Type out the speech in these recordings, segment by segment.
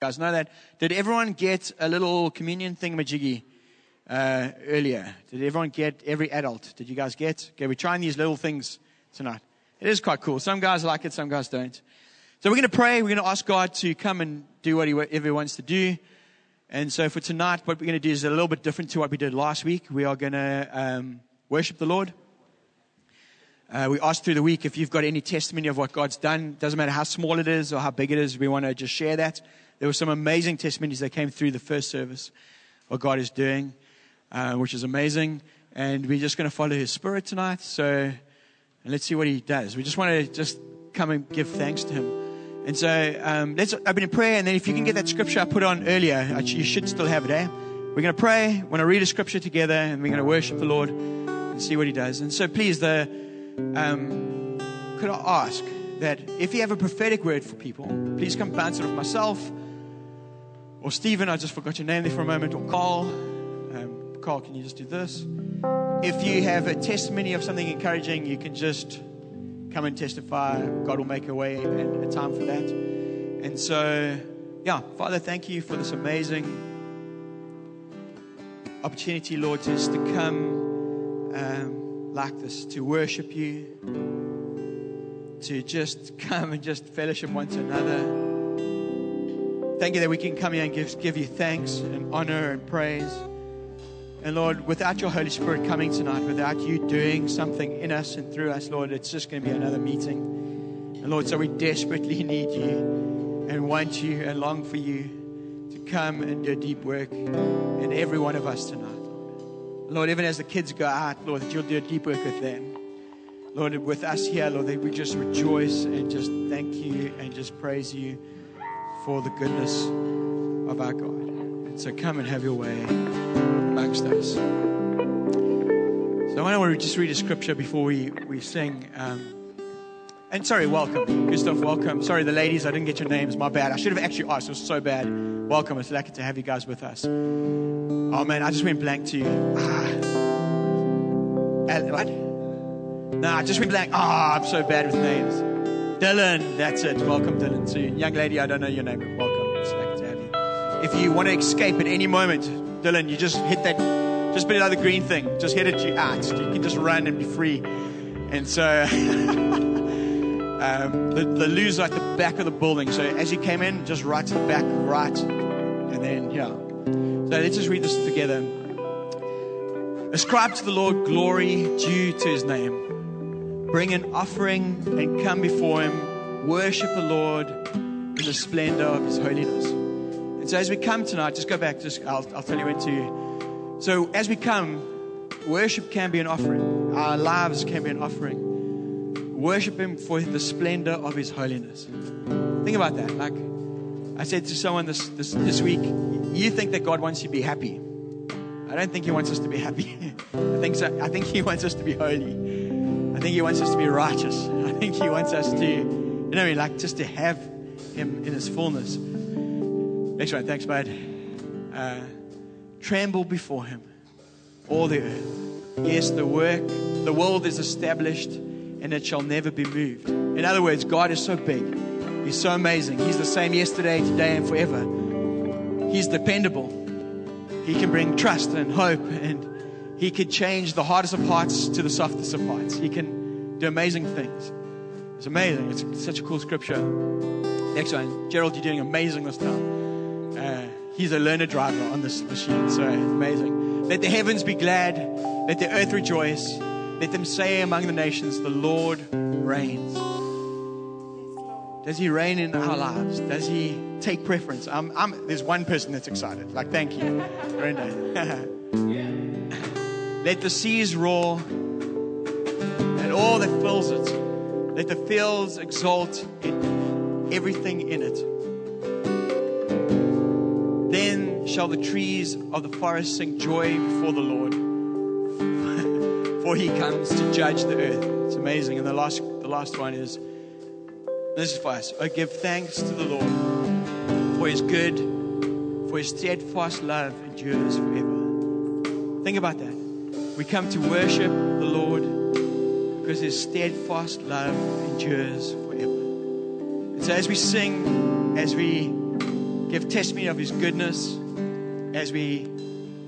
guys know that. Did everyone get a little communion thingamajiggy uh, earlier? Did everyone get, every adult, did you guys get? Okay, we're trying these little things tonight. It is quite cool. Some guys like it, some guys don't. So we're going to pray. We're going to ask God to come and do whatever He wants to do. And so for tonight, what we're going to do is a little bit different to what we did last week. We are going to um, worship the Lord. Uh, we asked through the week if you've got any testimony of what God's done. Doesn't matter how small it is or how big it is. We want to just share that. There were some amazing testimonies that came through the first service, what God is doing, uh, which is amazing. And we're just going to follow His Spirit tonight. So, and let's see what He does. We just want to just come and give thanks to Him. And so, um, let's open in prayer. And then, if you can get that scripture I put on earlier, you should still have it, eh? We're going to pray. We're going to read a scripture together, and we're going to worship the Lord and see what He does. And so, please, the um, could I ask that if you have a prophetic word for people, please come bounce it off myself or Stephen, I just forgot your name there for a moment, or Carl. Um, Carl, can you just do this? If you have a testimony of something encouraging, you can just come and testify. God will make a way and a time for that. And so, yeah, Father, thank you for this amazing opportunity, Lord, just to come um, like this, to worship you, to just come and just fellowship one to another. Thank you that we can come here and give, give you thanks and honor and praise. And Lord, without your Holy Spirit coming tonight, without you doing something in us and through us, Lord, it's just going to be another meeting. And Lord, so we desperately need you and want you and long for you to come and do a deep work in every one of us tonight. Lord, even as the kids go out, Lord, that you'll do a deep work with them. Lord, with us here, Lord, that we just rejoice and just thank you and just praise you for the goodness of our God. So come and have your way amongst us. So I want to just read a scripture before we, we sing. Um, and sorry, welcome. Gustav, welcome. Sorry, the ladies, I didn't get your names. My bad. I should have actually asked. It was so bad. Welcome. It's lucky to have you guys with us. Oh, man, I just went blank to you. Ah. What? No, I just went blank. Ah, oh, I'm so bad with names. Dylan, that's it. Welcome, Dylan. So, young lady, I don't know your name, but welcome. It's lucky to have you. If you want to escape at any moment, Dylan, you just hit that, just below the green thing. Just hit it you out. You can just run and be free. And so, um, the, the loos at the back of the building. So, as you came in, just right to the back, right. And then, yeah. So, let's just read this together. Ascribe to the Lord glory due to his name bring an offering and come before Him, worship the Lord in the splendor of His holiness. And so, as we come tonight, just go back, just I'll, I'll tell you when to. So, as we come, worship can be an offering, our lives can be an offering. Worship Him for the splendor of His holiness. Think about that. Like I said to someone this, this, this week, you think that God wants you to be happy. I don't think He wants us to be happy. I think so. I think He wants us to be holy. I think He wants us to be righteous. I think He wants us to, you know, like just to have Him in His fullness. Next one, thanks, bud. Uh, tremble before Him, all the earth. Yes, the work, the world is established and it shall never be moved. In other words, God is so big. He's so amazing. He's the same yesterday, today, and forever. He's dependable. He can bring trust and hope and he can change the hardest of hearts to the softest of hearts. He can do amazing things. It's amazing. It's such a cool scripture. Next one. Gerald, you're doing amazing this time. Uh, he's a learner driver on this machine, so amazing. Let the heavens be glad. Let the earth rejoice. Let them say among the nations, the Lord reigns. Does he reign in our lives? Does he take preference? I'm, I'm, there's one person that's excited. Like, thank you, Brenda. Let the seas roar and all that fills it. Let the fields exult in everything in it. Then shall the trees of the forest sing joy before the Lord, for he comes to judge the earth. It's amazing. And the last, the last one is this is for us. Oh, give thanks to the Lord for his good, for his steadfast love endures forever. Think about that. We come to worship the Lord because his steadfast love endures forever. And so as we sing, as we give testimony of His goodness as we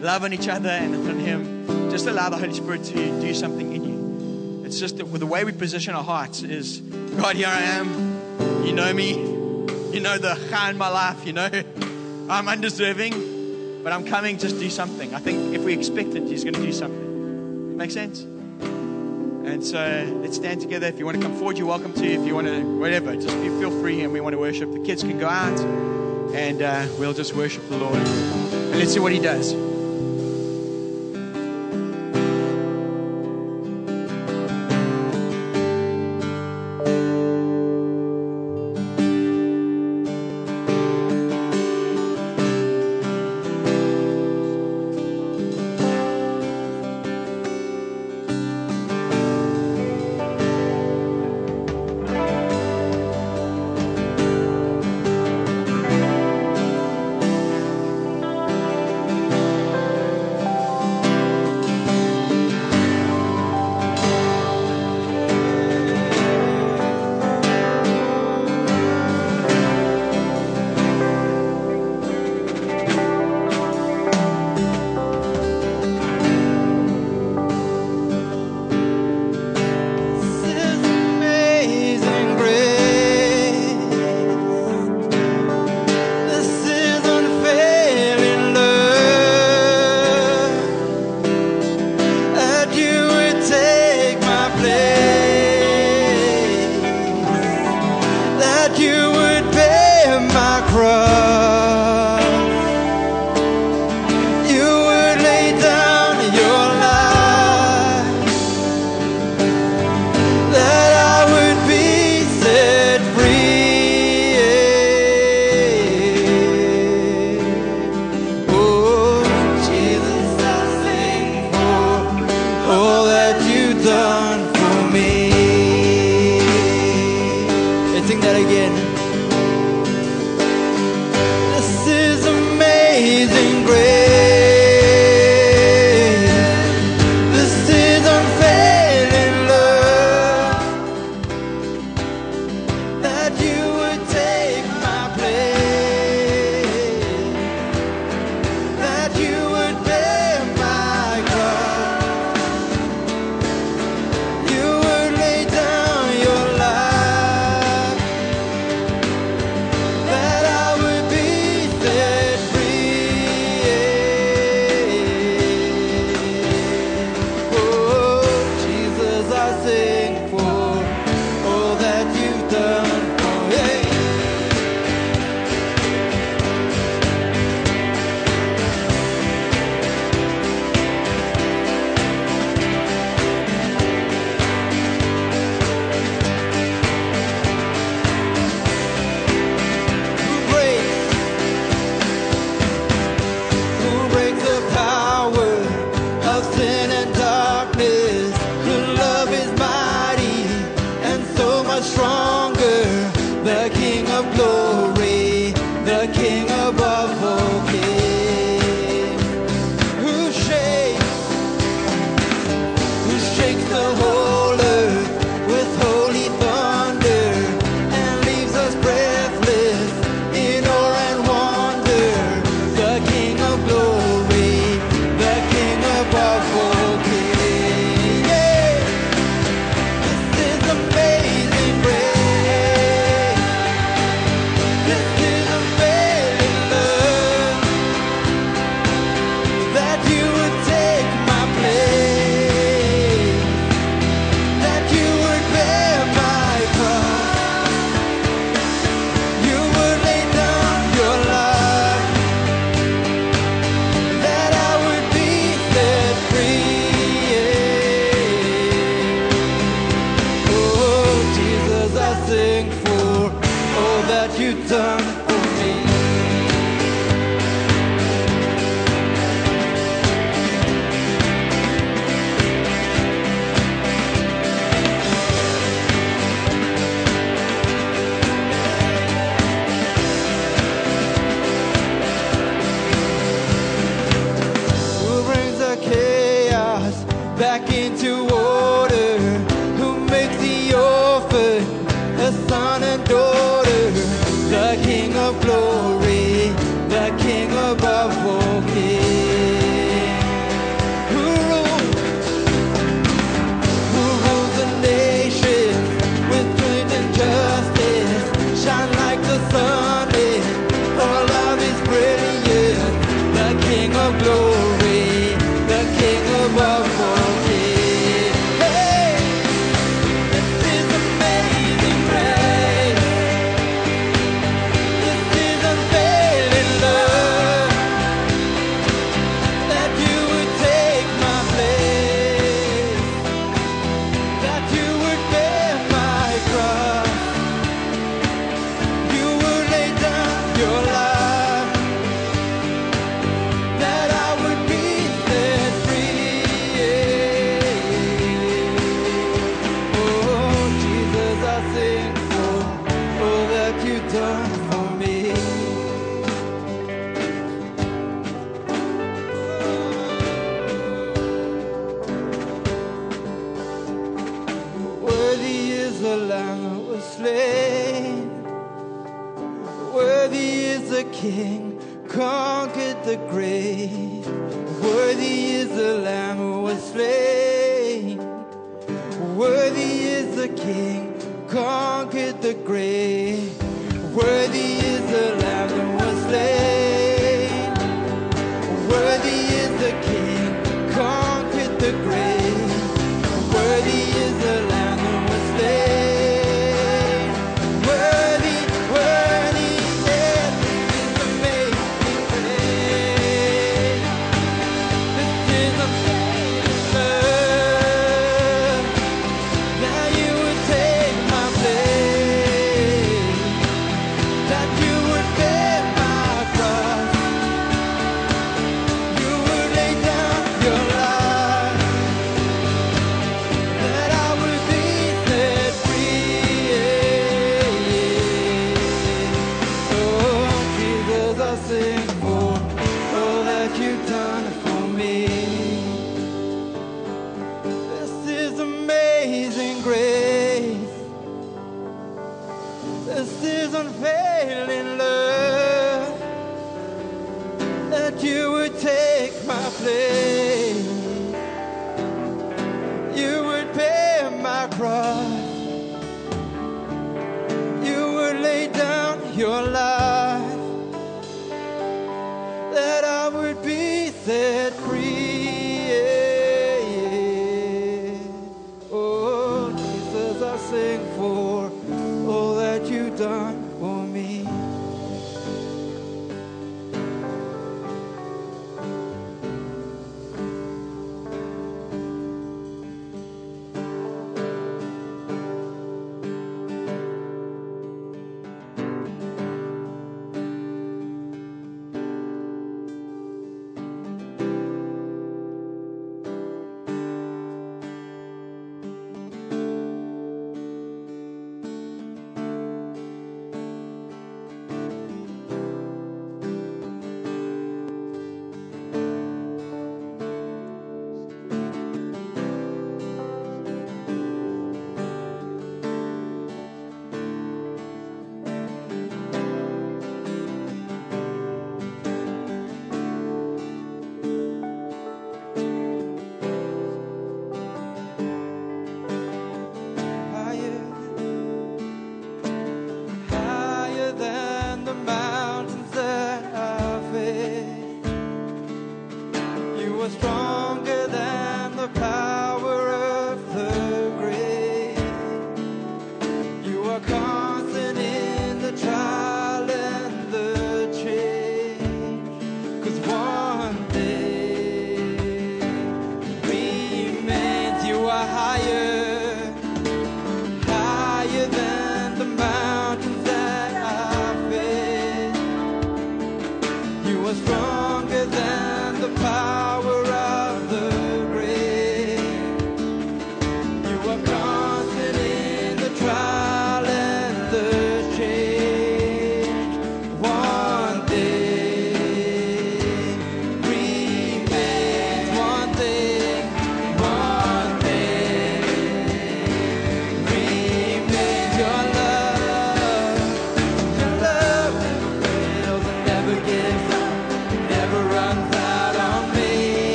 love on each other and on Him. Just allow the Holy Spirit to do something in you. It's just that the way we position our hearts is God, here I am. You know me. You know the cha in my life. You know I'm undeserving, but I'm coming just do something. I think if we expect it, He's going to do something. Make sense? And so let's stand together. If you want to come forward, you're welcome to. If you want to, whatever, just feel free and we want to worship. The kids can go out and uh, we'll just worship the Lord. And let's see what He does.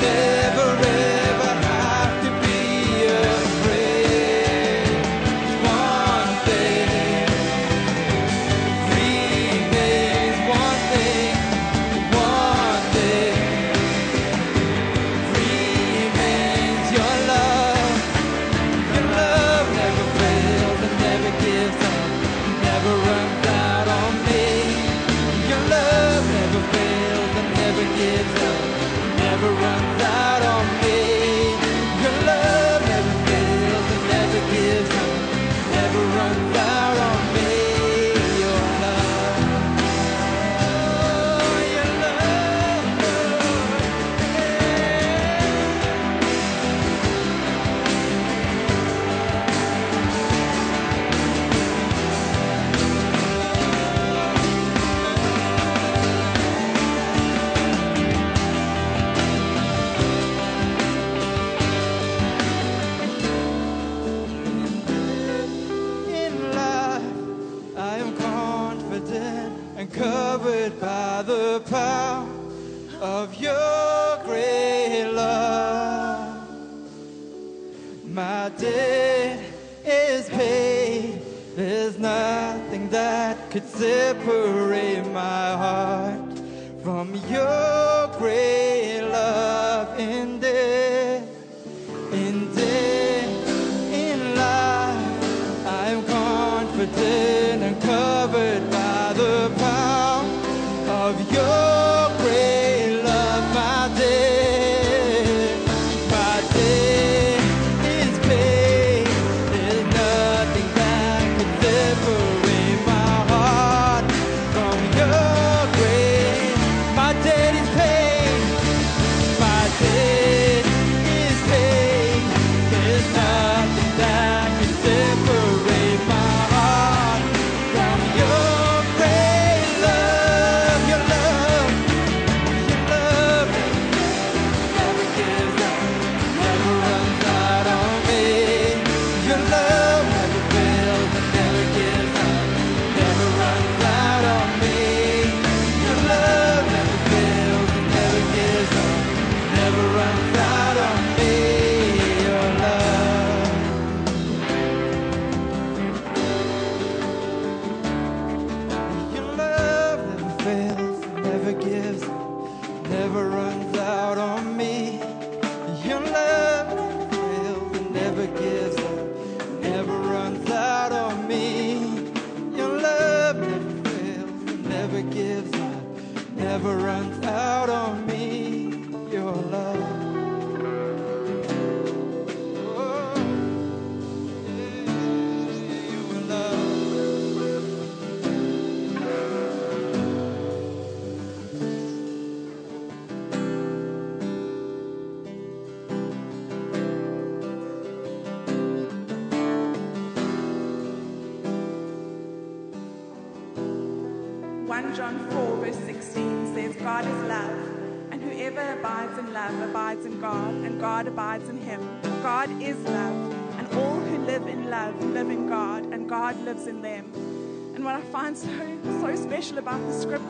there.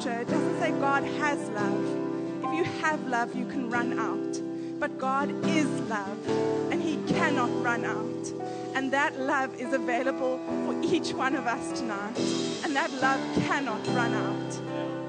scripture, it doesn't say God has love. If you have love, you can run out. But God is love, and He cannot run out. And that love is available for each one of us tonight. And that love cannot run out.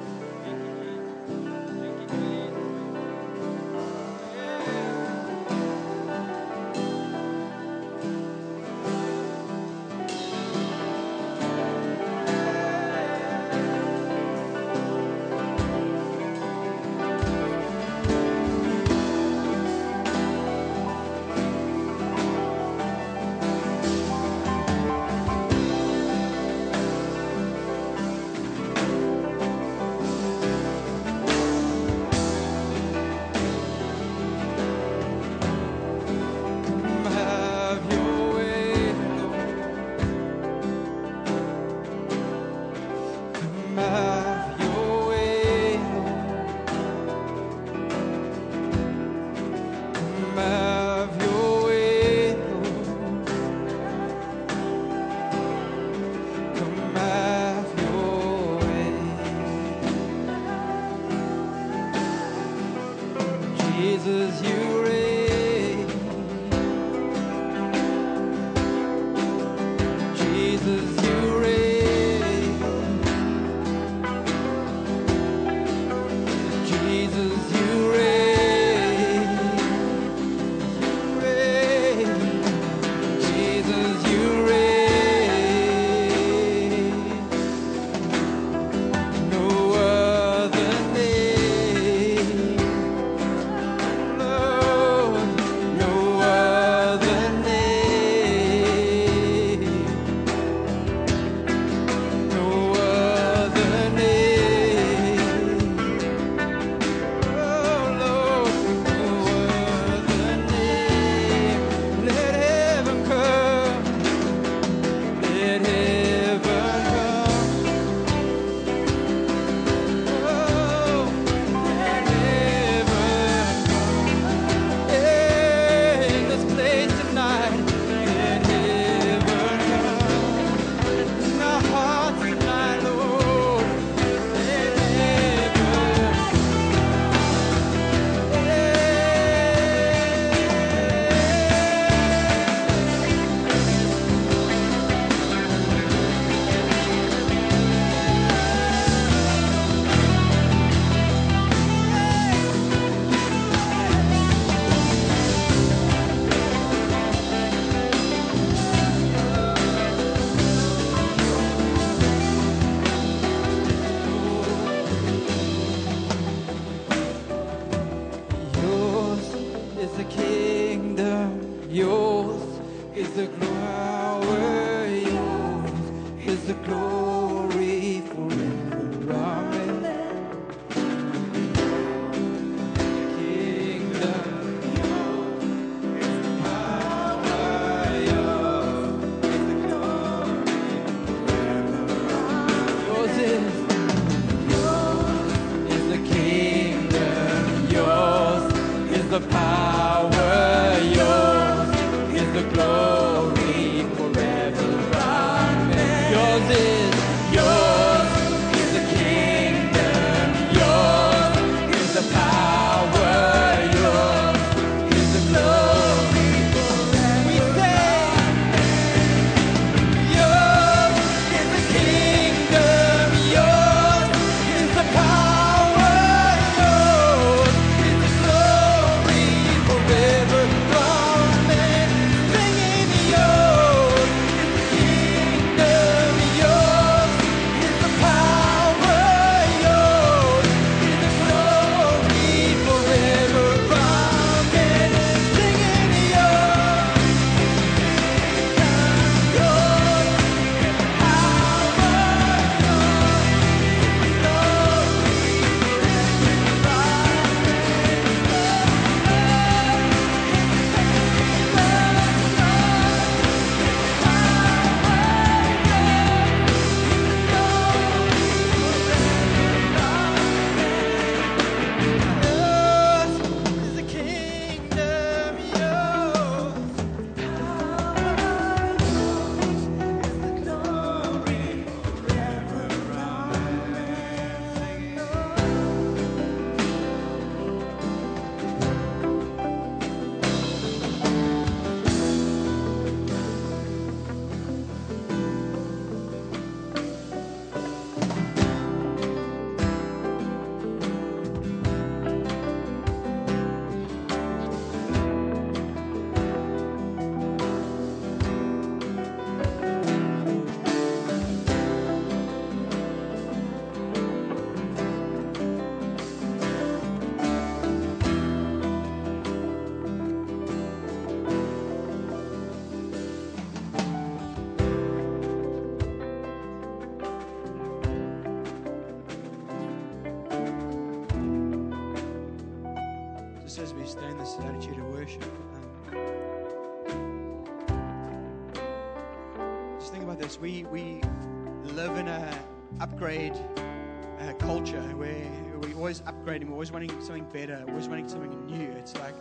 Better, always wanting something new. It's like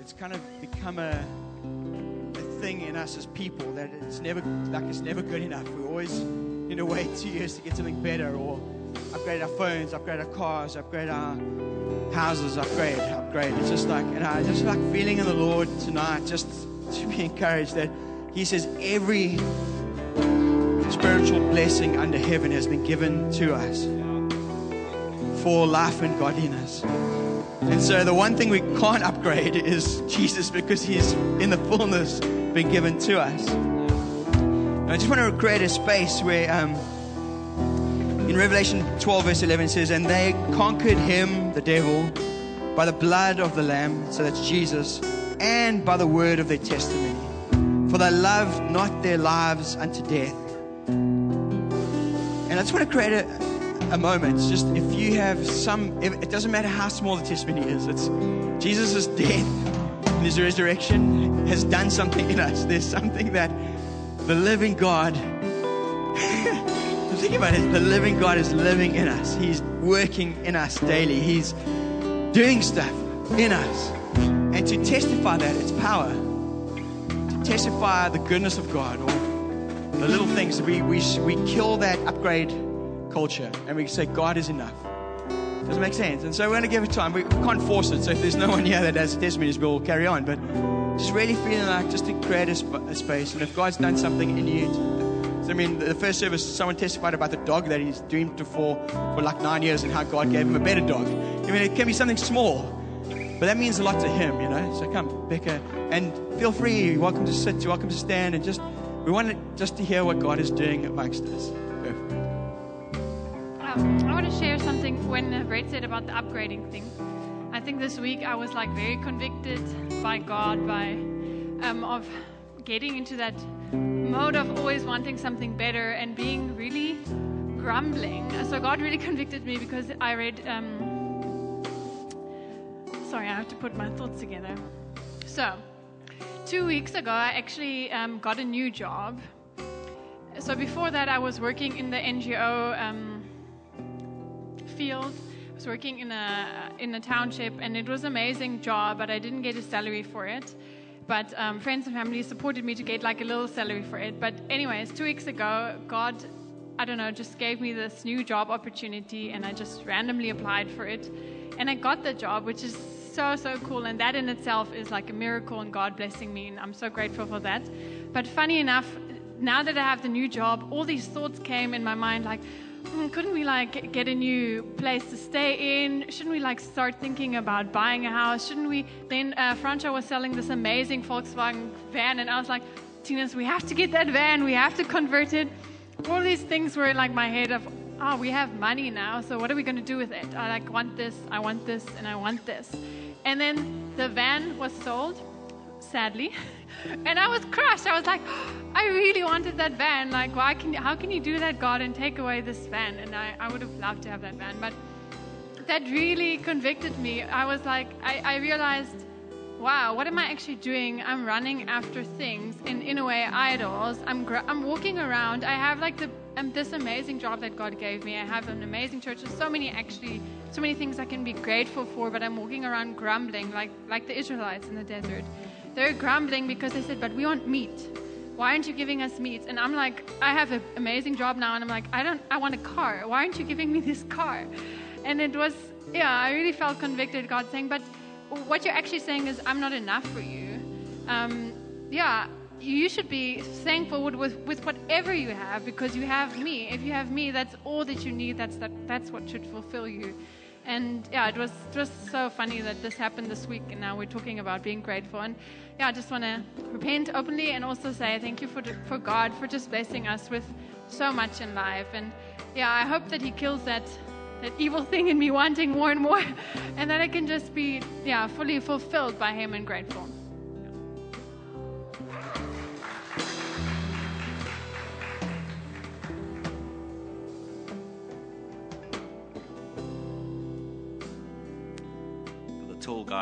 it's kind of become a, a thing in us as people that it's never like it's never good enough. We always need to wait two years to get something better or upgrade our phones, upgrade our cars, upgrade our houses, upgrade, upgrade. It's just like, and I just like feeling in the Lord tonight, just to be encouraged that He says every spiritual blessing under heaven has been given to us for life and godliness. And so the one thing we can't upgrade is Jesus because He's in the fullness been given to us. And I just want to create a space where. Um, in Revelation 12, verse 11, it says, And they conquered him, the devil, by the blood of the Lamb, so that's Jesus, and by the word of their testimony. For they loved not their lives unto death. And I just want to create a, a moment. It's just if you have some, it doesn't matter how small the testimony is, it's Jesus' death and his resurrection has done something in us. There's something that the living God Think about it. The living God is living in us. He's working in us daily. He's doing stuff in us. And to testify that, it's power. To testify the goodness of God or the little things. We, we, we kill that upgrade culture and we say, God is enough. Does it make sense? And so we're going to give it time. We can't force it. So if there's no one here that has testimonies, we'll carry on. But just really feeling like just to create a, sp- a space. And if God's done something in you, I mean, the first service, someone testified about the dog that he's dreamed for for like nine years and how God gave him a better dog. I mean, it can be something small, but that means a lot to him, you know. So come, Becca, and feel free. You're welcome to sit. You're welcome to stand, and just we want to, just to hear what God is doing amongst us. Um, I want to share something when Bret said about the upgrading thing. I think this week I was like very convicted by God by um, of getting into that mode of always wanting something better and being really grumbling. So God really convicted me because I read. Um, sorry, I have to put my thoughts together. So, two weeks ago, I actually um, got a new job. So before that, I was working in the NGO um, field. I was working in a in a township, and it was an amazing job, but I didn't get a salary for it. But um, friends and family supported me to get like a little salary for it. But anyways, two weeks ago, God I don't know, just gave me this new job opportunity, and I just randomly applied for it, and I got the job, which is so so cool, and that in itself is like a miracle and God blessing me, and I'm so grateful for that. But funny enough, now that I have the new job, all these thoughts came in my mind like. "Hmm, Couldn't we like get a new place to stay in? Shouldn't we like start thinking about buying a house? Shouldn't we? Then uh, Franco was selling this amazing Volkswagen van, and I was like, Tinas, we have to get that van. We have to convert it. All these things were in like my head of, oh, we have money now, so what are we going to do with it? I like want this, I want this, and I want this. And then the van was sold, sadly, and I was crushed. I was like, I really wanted that van. Like, why can? How can you do that, God, and take away this van? And I, I would have loved to have that van, but that really convicted me. I was like, I, I realized, wow, what am I actually doing? I'm running after things in, in a way, idols. I'm, I'm walking around. I have like the, um, this amazing job that God gave me. I have an amazing church. There's so many actually, so many things I can be grateful for, but I'm walking around grumbling like, like the Israelites in the desert. They're grumbling because they said, but we want meat. Why aren't you giving us meat? And I'm like, I have an amazing job now, and I'm like, I don't, I want a car. Why aren't you giving me this car? And it was, yeah, I really felt convicted. God saying, but what you're actually saying is, I'm not enough for you. Um, yeah, you should be thankful with, with, with whatever you have because you have me. If you have me, that's all that you need. That's that, that's what should fulfill you. And yeah, it was just so funny that this happened this week, and now we're talking about being grateful. And yeah, I just want to repent openly and also say thank you for for God for just blessing us with so much in life. And yeah, I hope that He kills that that evil thing in me wanting more and more, and that I can just be yeah fully fulfilled by Him and grateful.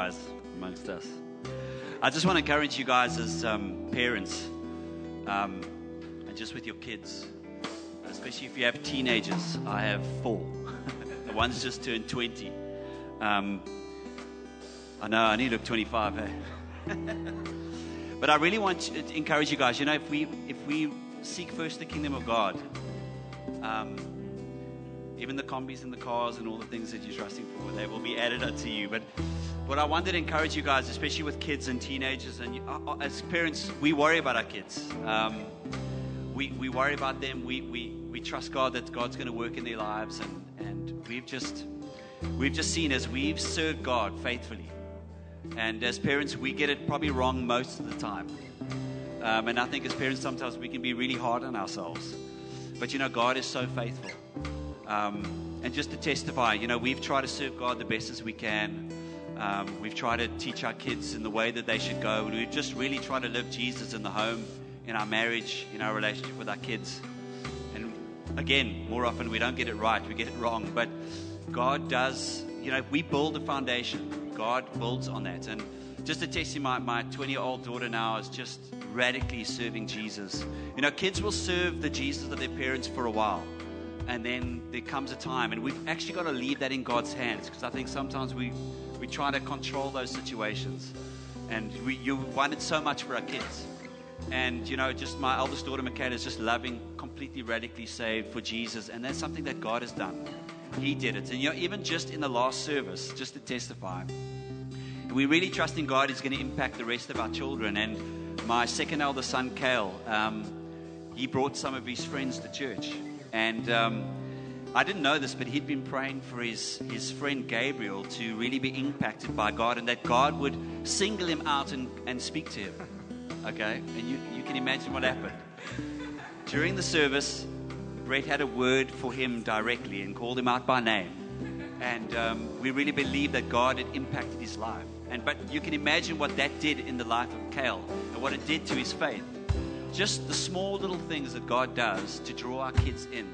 Guys amongst us. I just want to encourage you guys as um, parents, um, and just with your kids, especially if you have teenagers. I have four. the one's just turned 20. Um, I know, I need to look 25, eh? but I really want to encourage you guys. You know, if we if we seek first the kingdom of God, um, even the combis and the cars and all the things that you're trusting for, they will be added unto you. But what I wanted to encourage you guys, especially with kids and teenagers, and uh, uh, as parents, we worry about our kids. Um, we, we worry about them. We, we, we trust God that God's going to work in their lives, and, and we've just we've just seen as we've served God faithfully, and as parents, we get it probably wrong most of the time. Um, and I think as parents, sometimes we can be really hard on ourselves. But you know, God is so faithful. Um, and just to testify, you know, we've tried to serve God the best as we can. Um, we've tried to teach our kids in the way that they should go. And we've just really tried to live Jesus in the home, in our marriage, in our relationship with our kids. And again, more often we don't get it right, we get it wrong. But God does, you know, we build a foundation. God builds on that. And just to test you, my, my 20 year old daughter now is just radically serving Jesus. You know, kids will serve the Jesus of their parents for a while and then there comes a time, and we've actually got to leave that in God's hands because I think sometimes we we try to control those situations, and we you wanted so much for our kids, and you know, just my eldest daughter Michaela is just loving, completely radically saved for Jesus, and that's something that God has done. He did it, and you know, even just in the last service, just to testify, we really trust in God is going to impact the rest of our children. And my second eldest son, Kale, um, he brought some of his friends to church. And um, I didn't know this, but he'd been praying for his, his friend Gabriel to really be impacted by God and that God would single him out and, and speak to him. Okay? And you, you can imagine what happened. During the service, Bret had a word for him directly and called him out by name. And um, we really believe that God had impacted his life. And but you can imagine what that did in the life of Kale and what it did to his faith. Just the small little things that God does to draw our kids in.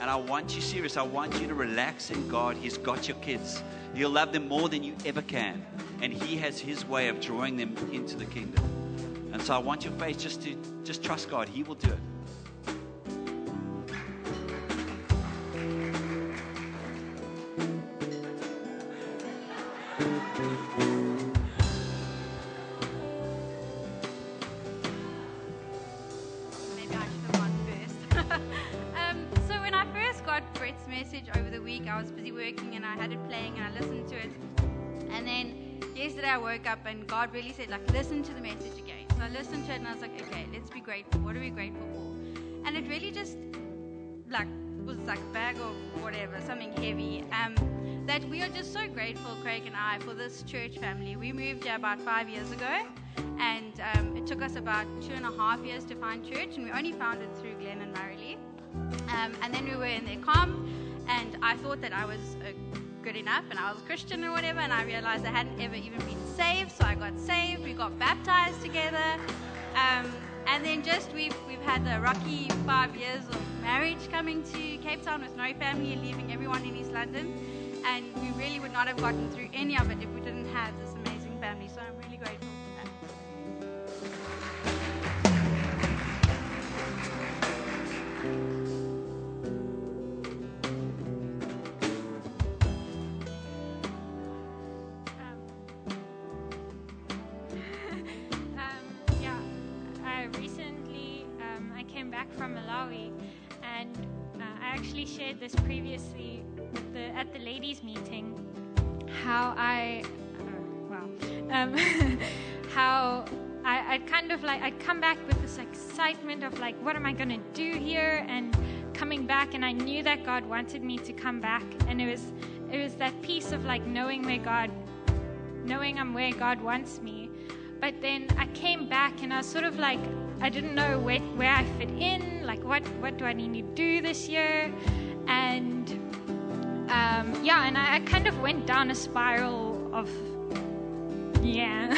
And I want you serious. I want you to relax in God. He's got your kids. He'll love them more than you ever can. And He has His way of drawing them into the kingdom. And so I want your faith just to just trust God. He will do it. And God really said, like, listen to the message again. So I listened to it and I was like, okay, let's be grateful. What are we grateful for? And it really just like was like a bag of whatever, something heavy. Um, that we are just so grateful, Craig and I, for this church family. We moved here about five years ago, and um, it took us about two and a half years to find church, and we only found it through Glenn and Marilee. Um, and then we were in their com, and I thought that I was uh, good enough, and I was a Christian or whatever, and I realized I hadn't ever even been saved, so I got saved. We got baptized together. Um, and then just we've we've had a rocky five years of marriage coming to Cape Town with no family and leaving everyone in East London. And we really would not have gotten through any of it if we didn't have this amazing family. So I'm really grateful um, how I, I'd kind of like I'd come back with this excitement of like, what am I gonna do here? And coming back, and I knew that God wanted me to come back, and it was it was that piece of like knowing where God knowing I'm where God wants me. But then I came back and I was sort of like, I didn't know where, where I fit in, like what, what do I need to do this year? And um, yeah, and I, I kind of went down a spiral of, yeah.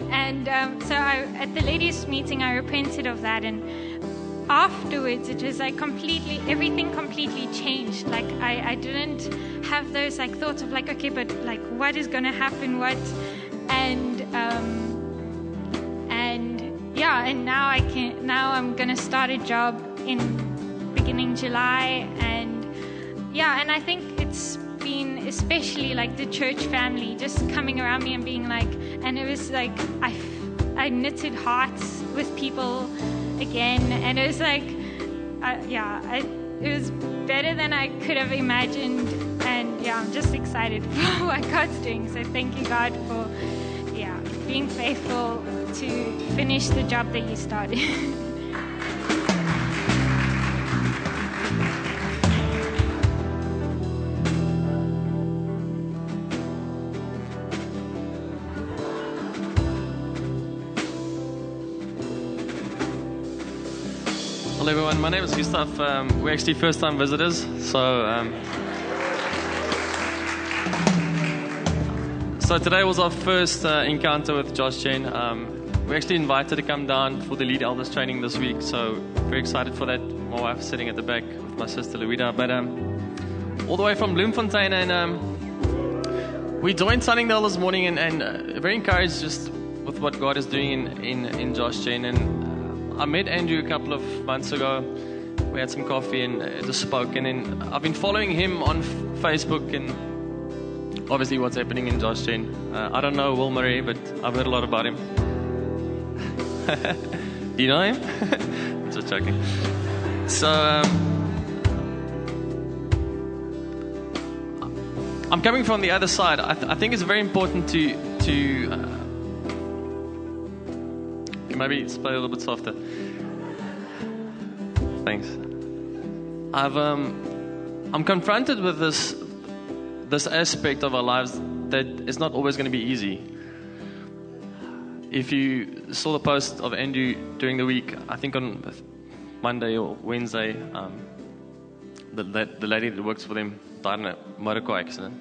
and um, so I, at the ladies' meeting, I repented of that. And afterwards it was like completely everything completely changed like I, I didn't have those like thoughts of like okay but like what is gonna happen what and um and yeah and now I can now I'm gonna start a job in beginning July and yeah and I think it's been especially like the church family just coming around me and being like and it was like I I knitted hearts with people again, and it was like, yeah, I, it was better than I could have imagined, and yeah, I'm just excited for what God's doing. So thank you, God, for yeah being faithful to finish the job that you started. everyone, my name is Gustav. Um, we're actually first time visitors, so um, so today was our first uh, encounter with Josh Gen. Um, we're actually invited to come down for the lead elders training this week, so very excited for that. My wife's sitting at the back with my sister Louida, but um, all the way from Bloemfontein, and um, we joined Sunningdale this morning, and, and uh, very encouraged just with what God is doing in in, in Josh Gen and. I met Andrew a couple of months ago. We had some coffee and uh, just spoke. And then I've been following him on Facebook and obviously what's happening in Josh Gen. Uh, I don't know Will Murray, but I've heard a lot about him. Do you know him? just joking. So um, I'm coming from the other side. I, th- I think it's very important to to. Uh, maybe play a little bit softer. Thanks. I've um, I'm confronted with this this aspect of our lives that it's not always going to be easy. If you saw the post of Andrew during the week, I think on Monday or Wednesday, um, the, the lady that works for them died in a motor car accident.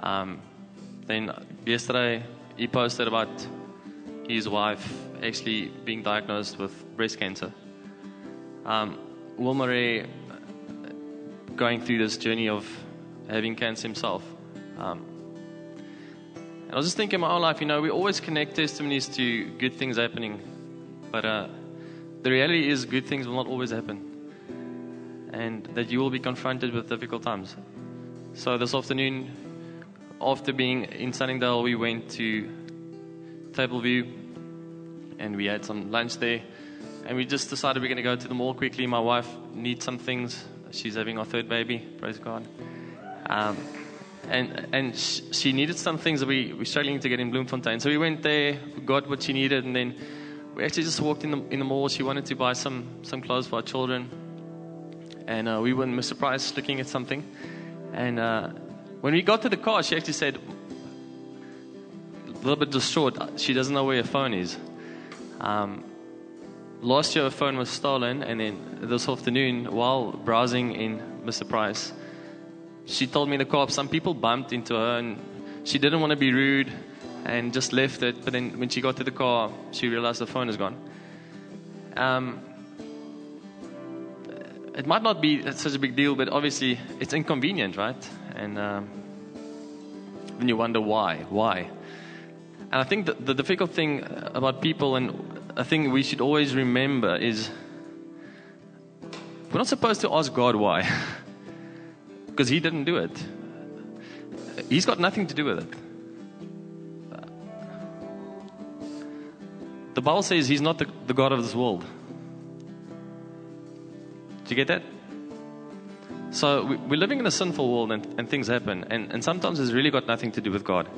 Um, then yesterday, he posted about his wife actually being diagnosed with breast cancer. Um, Murray going through this journey of having cancer himself. Um, and I was just thinking my whole life, you know, we always connect testimonies to good things happening, but uh, the reality is good things will not always happen, and that you will be confronted with difficult times. So this afternoon, after being in Sunningdale, we went to Tableview and we had some lunch there. And we just decided we're going to go to the mall quickly. My wife needs some things. She's having our third baby. Praise God. Um, and and sh- she needed some things that we we're struggling to get in Bloemfontein. So we went there, got what she needed, and then we actually just walked in the in the mall. She wanted to buy some some clothes for our children, and uh, we were in Mr. Price looking at something. And uh, when we got to the car, she actually said, a little bit distraught, she doesn't know where her phone is. Um, last year, her phone was stolen, and then this afternoon, while browsing in Mr. Price, she told me the car some people bumped into her, and she didn't want to be rude and just left it. But then when she got to the car, she realized the phone is gone. Um, it might not be such a big deal, but obviously it's inconvenient, right? And um, then you wonder why. Why? And I think the, the difficult thing about people, and a thing we should always remember, is we're not supposed to ask God why, because He didn't do it. He's got nothing to do with it. The Bible says He's not the, the God of this world. Do you get that? So we- we're living in a sinful world and, and things happen. And, and sometimes it's really got nothing to do with God.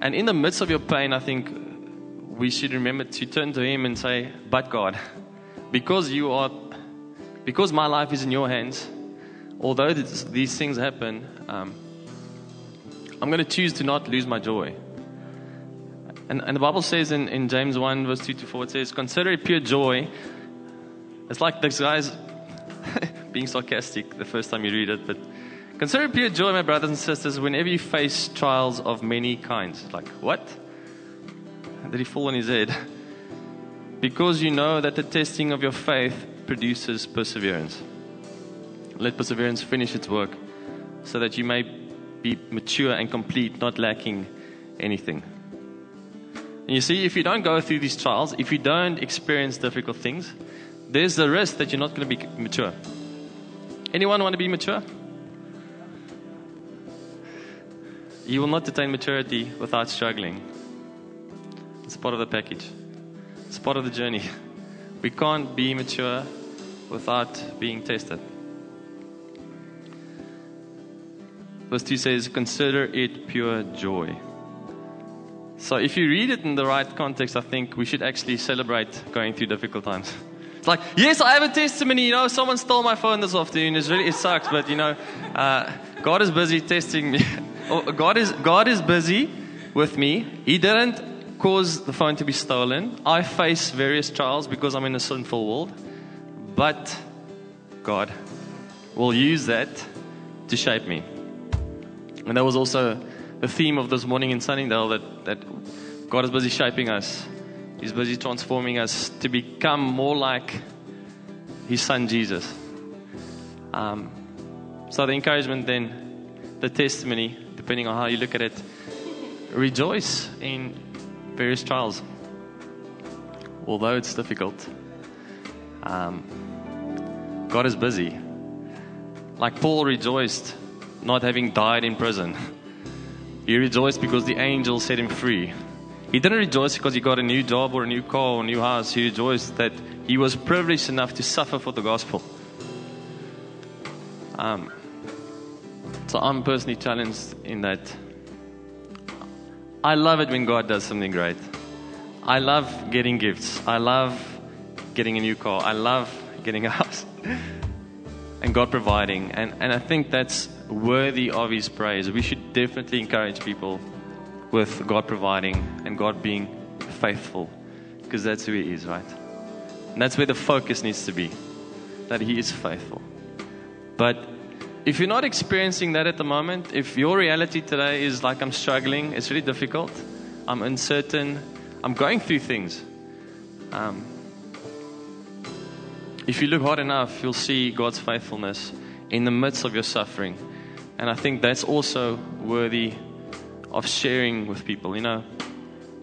And in the midst of your pain, I think we should remember to turn to Him and say, But God, because you are, because my life is in your hands, although this, these things happen, um, I'm going to choose to not lose my joy. And, and the Bible says in, in James 1, verse 2 to 4, it says, Consider it pure joy. It's like this guy's being sarcastic the first time you read it, but consider it pure joy, my brothers and sisters, whenever you face trials of many kinds. Like, what? Did he fall on his head? Because you know that the testing of your faith produces perseverance. Let perseverance finish its work, so that you may be mature and complete, not lacking anything. And you see, if you don't go through these trials, if you don't experience difficult things, there's the risk that you're not going to be mature. Anyone want to be mature? You will not attain maturity without struggling. It's part of the package. It's part of the journey. We can't be mature without being tested. Verse 2 says, Consider it pure joy. So, if you read it in the right context, I think we should actually celebrate going through difficult times. It's like, yes, I have a testimony. You know, someone stole my phone this afternoon. It's really, it sucks, but you know, uh, God is busy testing me. Oh, God is God is busy with me. He didn't cause the phone to be stolen. I face various trials because I'm in a sinful world, but God will use that to shape me. And that was also the theme of this morning in Sunningdale that, that God is busy shaping us. He's busy transforming us to become more like His Son Jesus. Um, so, the encouragement then, the testimony, depending on how you look at it, rejoice in various trials. Although it's difficult, um, God is busy. Like Paul rejoiced not having died in prison. He rejoiced because the angel set him free. He didn't rejoice because he got a new job or a new car or a new house. He rejoiced that he was privileged enough to suffer for the gospel. Um, so I'm personally challenged in that. I love it when God does something great. I love getting gifts. I love getting a new car. I love getting a house. and God providing. And, and I think that's worthy of His praise. We should definitely encourage people with God providing and God being faithful because that's who He is, right? And that's where the focus needs to be that He is faithful. But if you're not experiencing that at the moment, if your reality today is like I'm struggling, it's really difficult, I'm uncertain, I'm going through things. Um, if you look hard enough, you'll see God's faithfulness in the midst of your suffering. And I think that's also worthy of sharing with people, you know.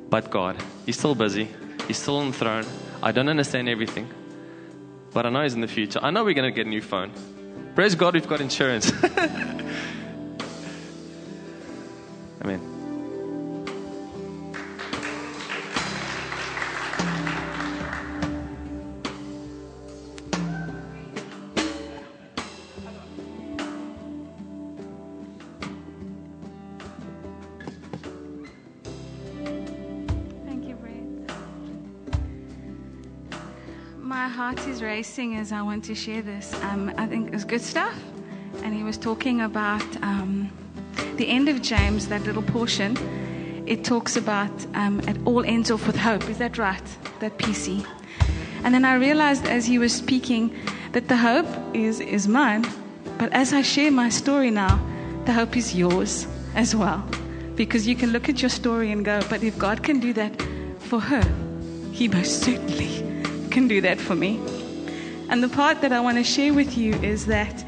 But God, He's still busy, He's still on the throne. I don't understand everything, but I know He's in the future. I know we're going to get a new phone. Praise God, we've got insurance. Amen. heart is racing as I want to share this. Um, I think it's good stuff. And he was talking about um, the end of James, that little portion. It talks about um, it all ends off with hope. Is that right? That PC. And then I realized as he was speaking that the hope is, is mine. But as I share my story now, the hope is yours as well. Because you can look at your story and go, but if God can do that for her, He most certainly can do that for me. And the part that I want to share with you is that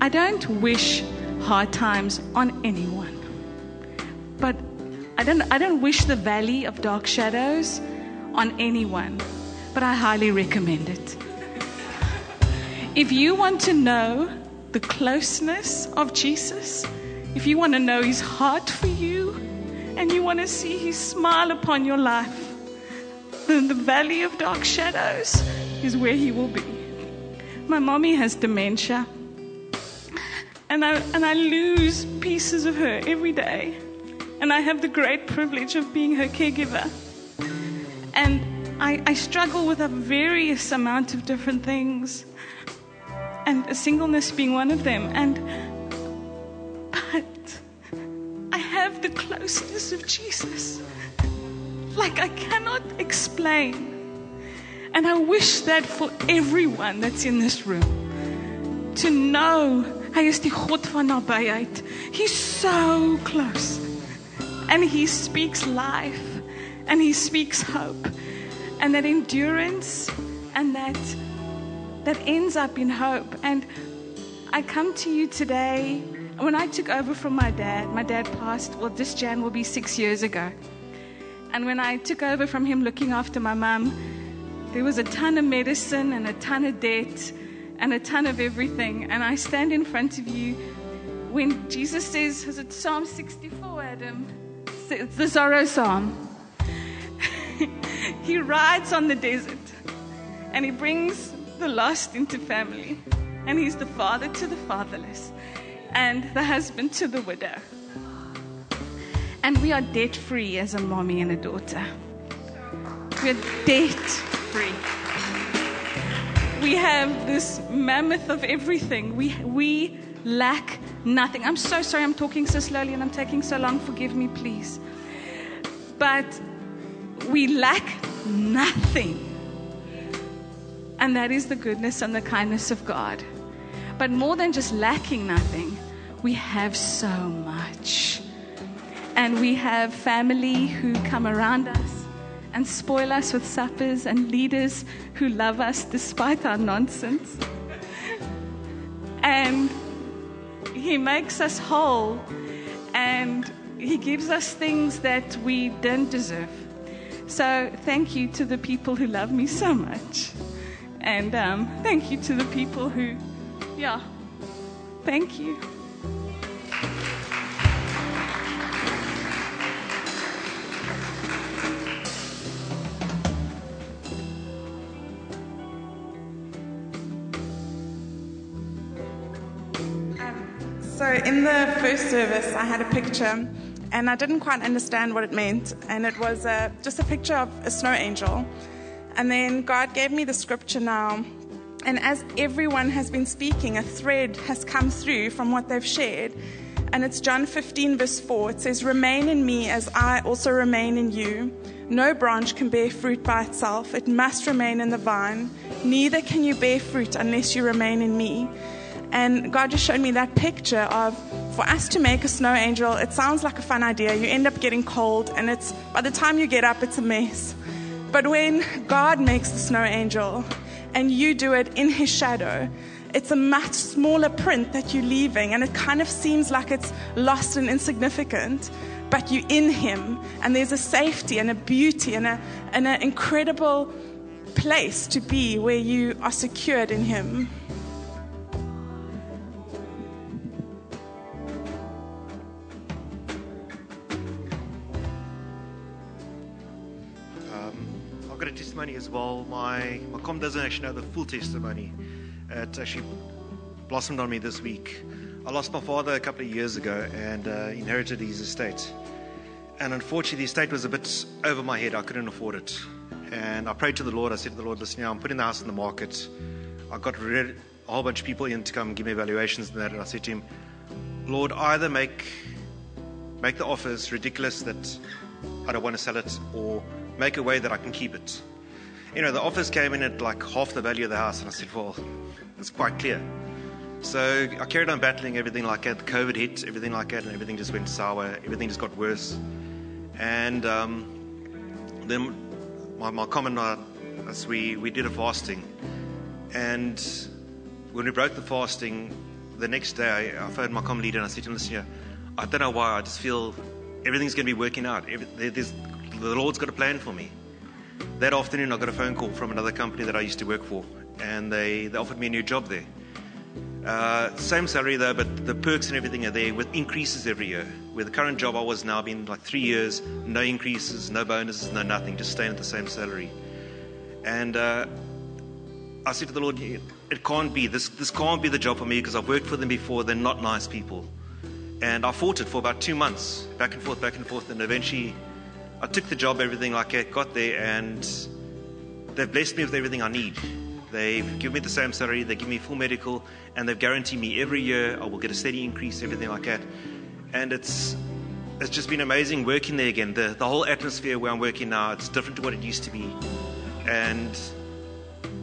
I don't wish hard times on anyone. But I don't, I don't wish the valley of dark shadows on anyone. But I highly recommend it. If you want to know the closeness of Jesus, if you want to know his heart for you, and you want to see his smile upon your life, then the valley of dark shadows is where he will be. My mommy has dementia, and I, and I lose pieces of her every day. And I have the great privilege of being her caregiver. And I, I struggle with a various amount of different things, and singleness being one of them. And but I have the closeness of Jesus, like I cannot explain. And I wish that for everyone that's in this room to know. He's so close. And he speaks life and he speaks hope and that endurance and that that ends up in hope. And I come to you today. When I took over from my dad, my dad passed, well, this Jan will be six years ago. And when I took over from him looking after my mum, there was a ton of medicine and a ton of debt and a ton of everything. And I stand in front of you when Jesus says, is it Psalm 64, Adam? It's the Zorro Psalm. he rides on the desert and he brings the lost into family. And he's the father to the fatherless and the husband to the widow. And we are debt free as a mommy and a daughter. We're debt free. We have this mammoth of everything. We, we lack nothing. I'm so sorry I'm talking so slowly and I'm taking so long. Forgive me, please. But we lack nothing. And that is the goodness and the kindness of God. But more than just lacking nothing, we have so much. And we have family who come around us and spoil us with suppers and leaders who love us despite our nonsense. And He makes us whole and He gives us things that we don't deserve. So thank you to the people who love me so much. And um, thank you to the people who, yeah, thank you. In the first service, I had a picture and I didn't quite understand what it meant. And it was uh, just a picture of a snow angel. And then God gave me the scripture now. And as everyone has been speaking, a thread has come through from what they've shared. And it's John 15, verse 4. It says, Remain in me as I also remain in you. No branch can bear fruit by itself, it must remain in the vine. Neither can you bear fruit unless you remain in me. And God just showed me that picture of for us to make a snow angel, it sounds like a fun idea. You end up getting cold, and it's by the time you get up, it's a mess. But when God makes the snow angel and you do it in his shadow, it's a much smaller print that you're leaving, and it kind of seems like it's lost and insignificant. But you're in him, and there's a safety and a beauty and, a, and an incredible place to be where you are secured in him. Testimony as well. My my com doesn't actually know the full testimony. It actually blossomed on me this week. I lost my father a couple of years ago and uh, inherited his estate. And unfortunately, the estate was a bit over my head. I couldn't afford it. And I prayed to the Lord. I said to the Lord, listen, I'm putting the house in the market. I got rid, a whole bunch of people in to come give me evaluations and that. And I said to him, Lord, either make make the offers ridiculous that I don't want to sell it, or make a way that I can keep it. You know, the offers came in at like half the value of the house, and I said, well, it's quite clear. So I carried on battling everything like that. The COVID hit, everything like that, and everything just went sour. Everything just got worse. And um, then my, my common as we, we did a fasting. And when we broke the fasting, the next day I, I phoned my common leader and I said to him, listen I don't know why, I just feel everything's going to be working out. Every, the Lord's got a plan for me. That afternoon, I got a phone call from another company that I used to work for, and they, they offered me a new job there. Uh, same salary though, but the perks and everything are there with increases every year. Where the current job I was now been like three years, no increases, no bonuses, no nothing, just staying at the same salary. And uh, I said to the Lord, it can't be. This, this can't be the job for me because I've worked for them before. They're not nice people. And I fought it for about two months, back and forth, back and forth. And eventually, I took the job, everything like that, got there, and they've blessed me with everything I need. They've given me the same salary, they give me full medical, and they've guaranteed me every year I will get a steady increase, everything like that. And it's it's just been amazing working there again. The the whole atmosphere where I'm working now, it's different to what it used to be. And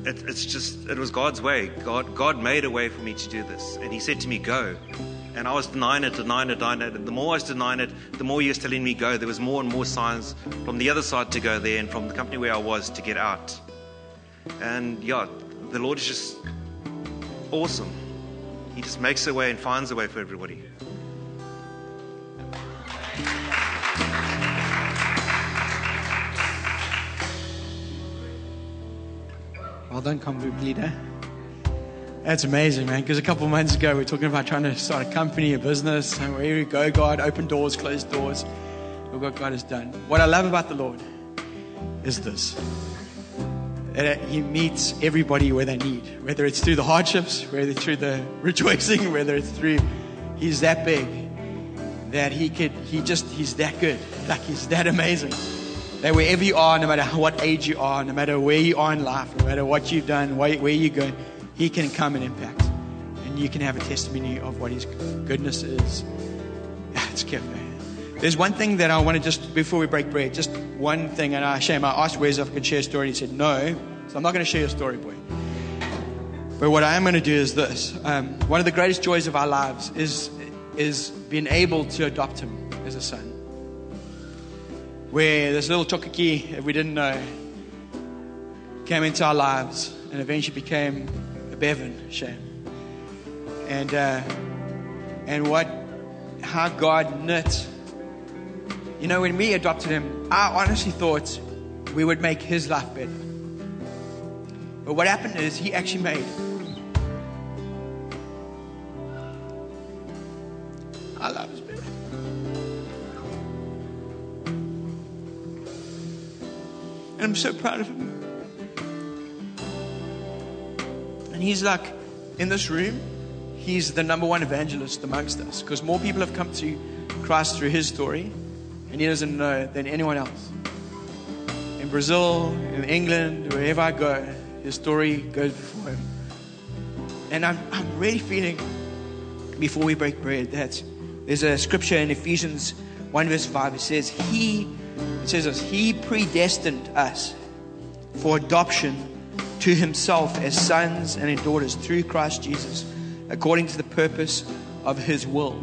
it, it's just it was God's way. God God made a way for me to do this, and He said to me, "Go." And I was denying it, denying it, denying it. And the more I was denying it, the more He was telling me go. There was more and more signs from the other side to go there, and from the company where I was to get out. And yeah, the Lord is just awesome. He just makes a way and finds a way for everybody. Well done, come leader. That's amazing, man. Because a couple of months ago, we were talking about trying to start a company, a business, and where we go, God, open doors, close doors. Look what God has done. What I love about the Lord is this that He meets everybody where they need, whether it's through the hardships, whether it's through the rejoicing, whether it's through He's that big that He could, He just, He's that good. Like He's that amazing. That wherever you are, no matter what age you are, no matter where you are in life, no matter what you've done, where, where you're going, He can come and impact. And you can have a testimony of what His goodness is. It's good, man. There's one thing that I want to just, before we break bread, just one thing. And I, shame, I asked Wes if I could share a story. And he said, no. So I'm not going to share your story, boy. But what I am going to do is this. Um, one of the greatest joys of our lives is, is being able to adopt him as a son where this little chokaki that we didn't know came into our lives and eventually became a Bevan Shane. And uh, and what how God knit. You know, when we adopted him, I honestly thought we would make his life better. But what happened is he actually made our lives better. And I'm so proud of him. And he's like, in this room, he's the number one evangelist amongst us because more people have come to Christ through his story, and he doesn't know than anyone else. In Brazil, in England, wherever I go, his story goes before him. And I'm, I'm really feeling, before we break bread, that there's a scripture in Ephesians 1 verse 5. It says, He, it says this, He predestined us for adoption to Himself as sons and daughters through Christ Jesus, according to the purpose of His will.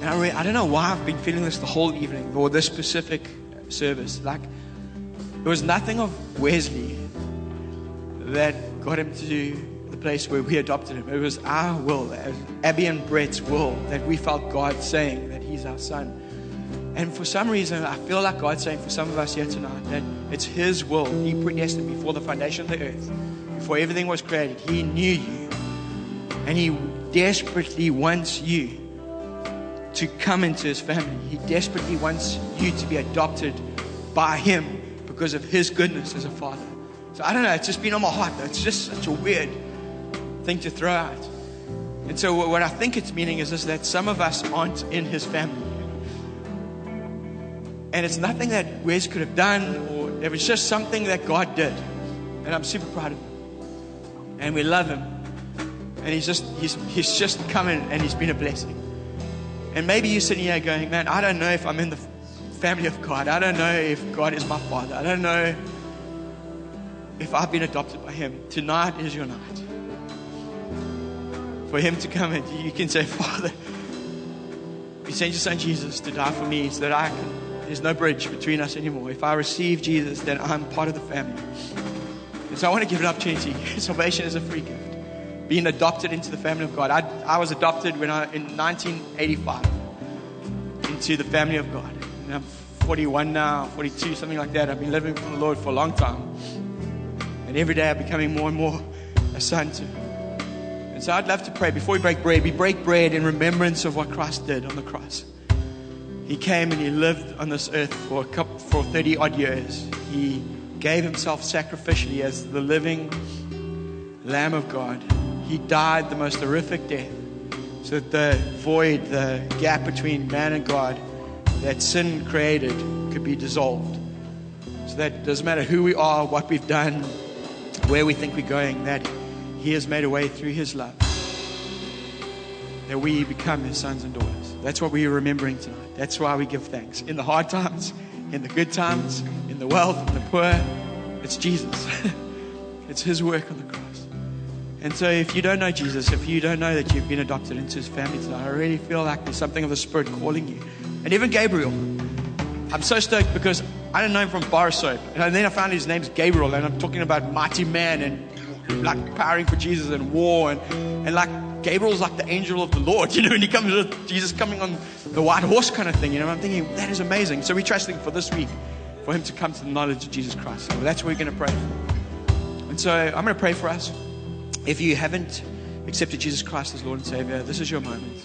And I, re- I don't know why I've been feeling this the whole evening or this specific service. Like, there was nothing of Wesley that got him to the place where we adopted him. It was our will, it Abby and Bret's will, that we felt God saying that He's our son. And for some reason, I feel like God's saying for some of us here tonight that it's His will. He predestined before the foundation of the earth, before everything was created. He knew you. And He desperately wants you to come into His family. He desperately wants you to be adopted by Him because of His goodness as a father. So I don't know, it's just been on my heart. It's just such a weird thing to throw out. And so what I think it's meaning is this that some of us aren't in His family. And it's nothing that Wes could have done, or It was just something that God did. And I'm super proud of him. And we love him. And he's just he's he's just come in and he's been a blessing. And maybe you're sitting here going, Man, I don't know if I'm in the family of God. I don't know if God is my father. I don't know if I've been adopted by him. Tonight is your night. For him to come and you can say, Father, you sent your son Jesus to die for me so that I can, there's no bridge between us anymore. If I receive Jesus, then I'm part of the family. And so I want to give an opportunity. Salvation is a free gift. Being adopted into the family of God. I, I was adopted when I, in 1985 into the family of God. And I'm 41 now, 42, something like that. I've been living for the Lord for a long time. And every day I'm becoming more and more a son to. And so I'd love to pray before we break bread. We break bread in remembrance of what Christ did on the cross. He came and he lived on this earth for a couple, for 30 odd years. He gave himself sacrificially as the living Lamb of God. He died the most horrific death so that the void, the gap between man and God that sin created could be dissolved. So that it doesn't matter who we are, what we've done, where we think we're going, that He has made a way through His love. That we become His sons and daughters. That's what we are remembering tonight. That's why we give thanks. In the hard times, in the good times, in the wealth, in the poor, it's Jesus. it's His work on the cross. And so, if you don't know Jesus, if you don't know that you've been adopted into His family tonight, I really feel like there's something of the Spirit calling you. And even Gabriel. I'm so stoked because I didn't know him from bar soap. And then I found his name's Gabriel, and I'm talking about mighty man and like powering for Jesus and war. And, and like Gabriel's like the angel of the Lord, you know, and he comes with Jesus coming on the white horse kind of thing, you know. I'm thinking, that is amazing. So we're trusting for this week for him to come to the knowledge of Jesus Christ. So that's what we're going to pray for. And so I'm going to pray for us. If you haven't accepted Jesus Christ as Lord and Savior, this is your moment.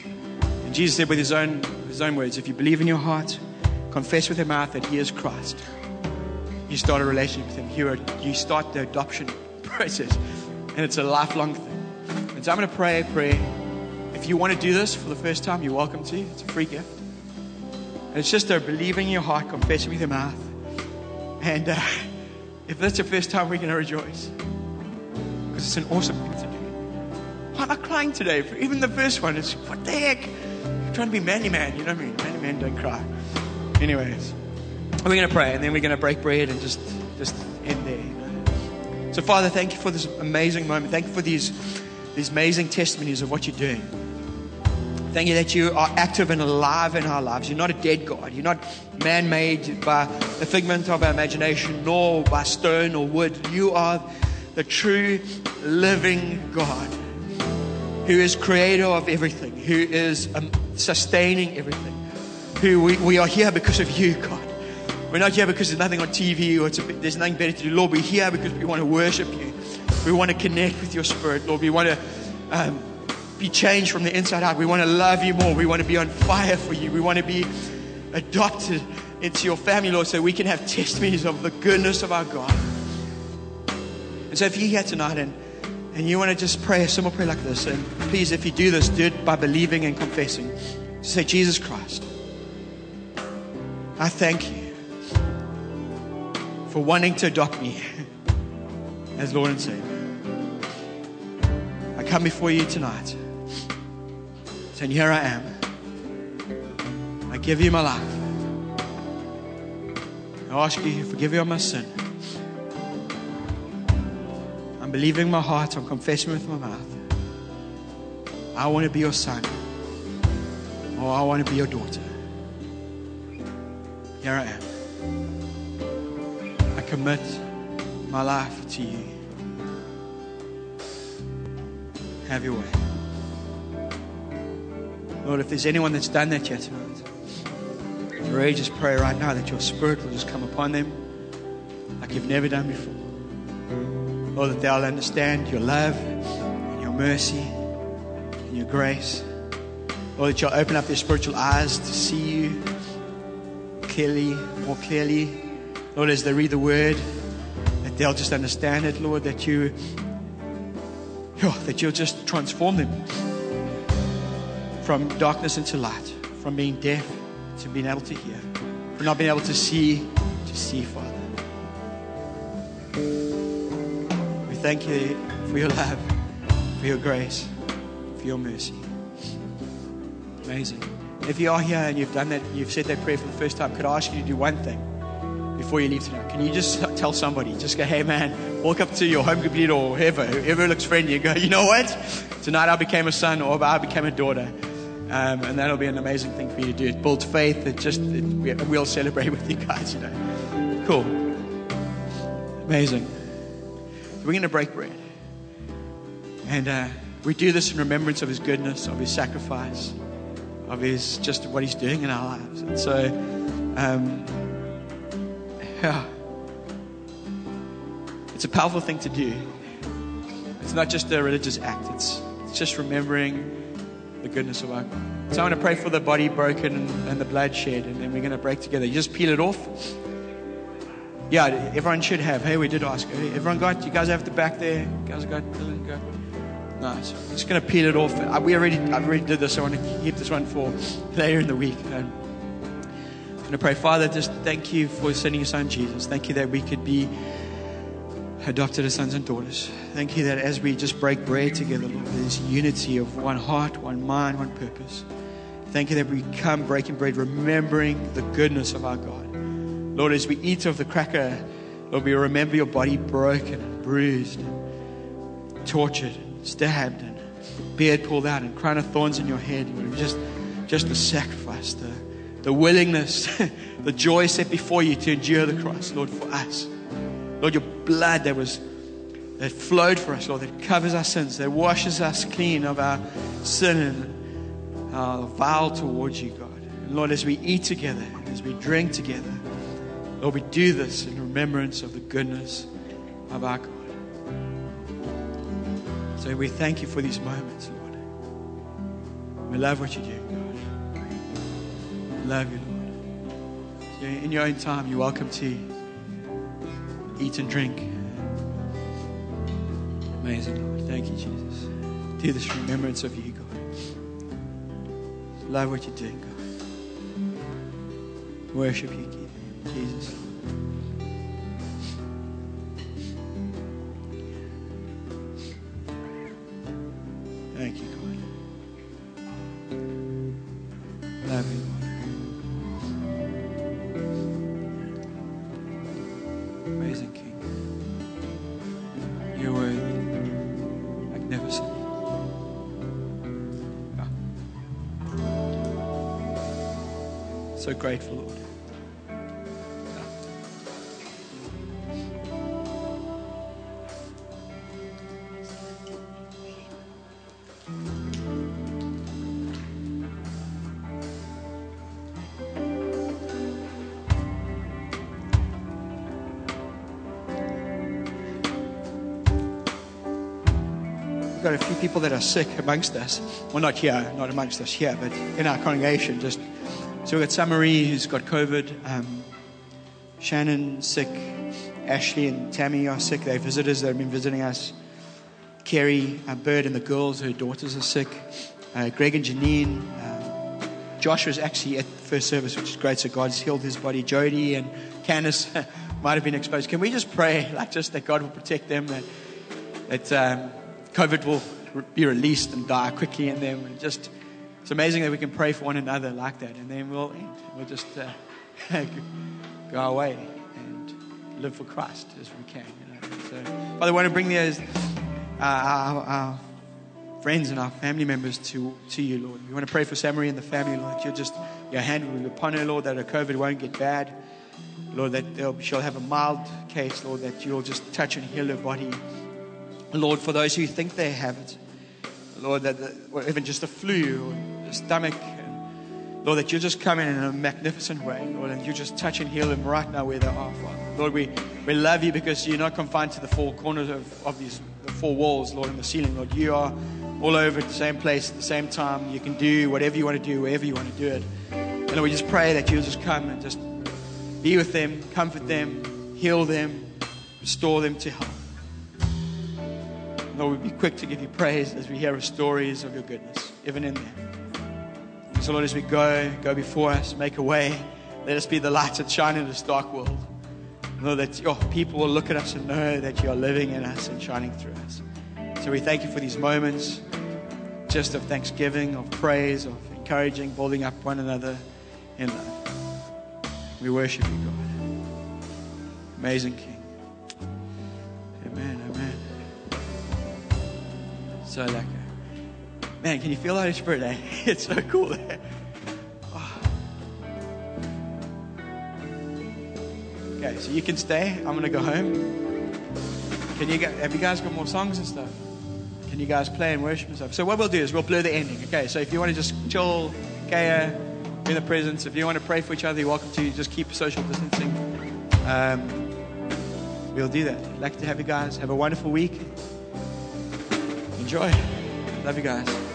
And Jesus said with his own, his own words, if you believe in your heart, confess with your mouth that he is Christ, you start a relationship with him. You start the adoption process. And it's a lifelong thing. So I'm going to pray a prayer. If you want to do this for the first time, you're welcome to. It's a free gift. And it's just a believing in your heart, confessing with your mouth. And uh, if that's your first time, we're going to rejoice. Because it's an awesome thing to do. Why am I crying today? For even the first one it's what the heck? I'm trying to be manly man, you know what I mean? Manly man don't cry. Anyways, we're going to pray and then we're going to break bread and just, just end there. So, Father, thank you for this amazing moment. Thank you for these, these amazing testimonies of what you're doing. Thank you that you are active and alive in our lives. You're not a dead God. You're not man made by a figment of our imagination, nor by stone or wood. You are the true living God who is creator of everything, who is um, sustaining everything, who we, we are here because of you, God. We're not here because there's nothing on TV or a, there's nothing better to do. Lord, we're here because we want to worship you. We want to connect with your spirit, Lord. We want to um, be changed from the inside out. We want to love you more. We want to be on fire for you. We want to be adopted into your family, Lord, so we can have testimonies of the goodness of our God. And so if you're here tonight and, and you want to just pray a simple prayer like this, and please, if you do this, do it by believing and confessing. Say, Jesus Christ, I thank you for wanting to adopt me as Lord and Savior. Come before you tonight saying, Here I am. I give you my life. I ask you to forgive me of my sin. I'm believing my heart, I'm confessing with my mouth. I want to be your son, or I want to be your daughter. Here I am. I commit my life to you. Have your way. Lord, if there's anyone that's done that yet tonight, really just pray right now that your spirit will just come upon them like you've never done before. Lord, that they'll understand your love and your mercy and your grace. Lord, that you'll open up their spiritual eyes to see you clearly, more clearly. Lord, as they read the word, that they'll just understand it, Lord, that you oh, that you'll just transform them from darkness into light, from being deaf to being able to hear, from not being able to see to see, Father. We thank you for your love, for your grace, for your mercy. Amazing. If you are here and you've done that, you've said that prayer for the first time, could I ask you to do one thing? Before you leave tonight? Can you just tell somebody, just go, hey man, walk up to your home leader or whoever, whoever looks friendly, and go, you know what? Tonight I became a son or I became a daughter. Um, and that'll be an amazing thing for you to do. It builds faith. It just, it, we- we'll celebrate with you guys, you know. Cool. Amazing. We're going to break bread. And uh, we do this in remembrance of his goodness, of his sacrifice, of his just what he's doing in our lives. And so, um, yeah, it's a powerful thing to do. It's not just a religious act, it's, it's just remembering the goodness of our God. So I'm going to pray for the body broken and, and the blood shed, and then we're going to break together. You just peel it off. Yeah, everyone should have. Hey, we did ask. Everyone got? You guys have the back there. You guys got? Dylan? Nice. I'm just going to peel it off. I, we already, I already did this. I want to keep this one for later in the week. Um, going to pray, Father. Just thank you for sending your Son Jesus. Thank you that we could be adopted as sons and daughters. Thank you that as we just break bread together, Lord, there's unity of one heart, one mind, one purpose. Thank you that we come breaking bread, remembering the goodness of our God. Lord, as we eat of the cracker, Lord, we remember your body broken and bruised, and tortured, and stabbed, and beard pulled out, and crown of thorns in your head. Just, just the sacrifice, the, the willingness, the joy set before you to endure the cross, Lord, for us. Lord, your blood that was that flowed for us, Lord, that covers our sins, that washes us clean of our sin and our vow towards you, God. And Lord, as we eat together, as we drink together, Lord, we do this in remembrance of the goodness of our God. So we thank you for these moments, Lord. We love what you do, God. Love you, Lord. In your own time, you're welcome to eat and drink. Amazing, Lord. Thank you, Jesus. Do this remembrance of you, God. Love what you're doing, God. Worship you, Jesus. Grateful, Lord. We've got a few people that are sick amongst us. Well, not here, not amongst us here, but in our congregation. Just so we've got Samarie who's got COVID, um, Shannon sick, Ashley and Tammy are sick. They're visitors that have been visiting us. Kerry, uh, Bird, and the girls, her daughters are sick. Uh, Greg and Janine. Uh, Josh was actually at first service, which is great. So God's healed his body. Jody and Candace might have been exposed. Can we just pray, like, just that God will protect them, that that um, COVID will be released and die quickly in them. And just, it's amazing that we can pray for one another like that, and then we'll end. We'll just uh, go away and live for Christ as we can. You know? So, Father, I want to bring those uh, our, our friends and our family members to to you, Lord. We want to pray for Samarie and the family, Lord. You'll just your hand will be upon her, Lord. That her COVID won't get bad. Lord, that she'll have a mild case, Lord, that you'll just touch and heal her body. Lord, for those who think they have it, Lord, that, that or even just a flu or a stomach, and Lord, that you're just come in in a magnificent way, Lord, and you just touch and heal them right now where they are, Father. Lord, we, we love you because you're not confined to the four corners of, of these the four walls, Lord, and the ceiling, Lord. You are all over at the same place at the same time. You can do whatever you want to do, wherever you want to do it. And Lord, we just pray that you'll just come and just be with them, comfort them, heal them, restore them to health. Lord, we'd be quick to give you praise as we hear of stories of your goodness, even in there. So, Lord, as we go, go before us, make a way. Let us be the light that shine in this dark world. Lord, that your people will look at us and know that you are living in us and shining through us. So we thank you for these moments just of thanksgiving, of praise, of encouraging, building up one another in love. We worship you, God. Amazing So lekker. Man, can you feel the Holy Spirit? It's so cool. Eh? Oh. Okay, so you can stay. I'm going to go home. Can you get, have you guys got more songs and stuff? Can you guys play and worship and stuff? So what we'll do is we'll blur the ending. Okay, so if you want to just chill, Kaya, in the presence. If you want to pray for each other, you're welcome to. Just keep social distancing. Um, we'll do that. I'd like to have you guys have a wonderful week. Enjoy. Love you guys.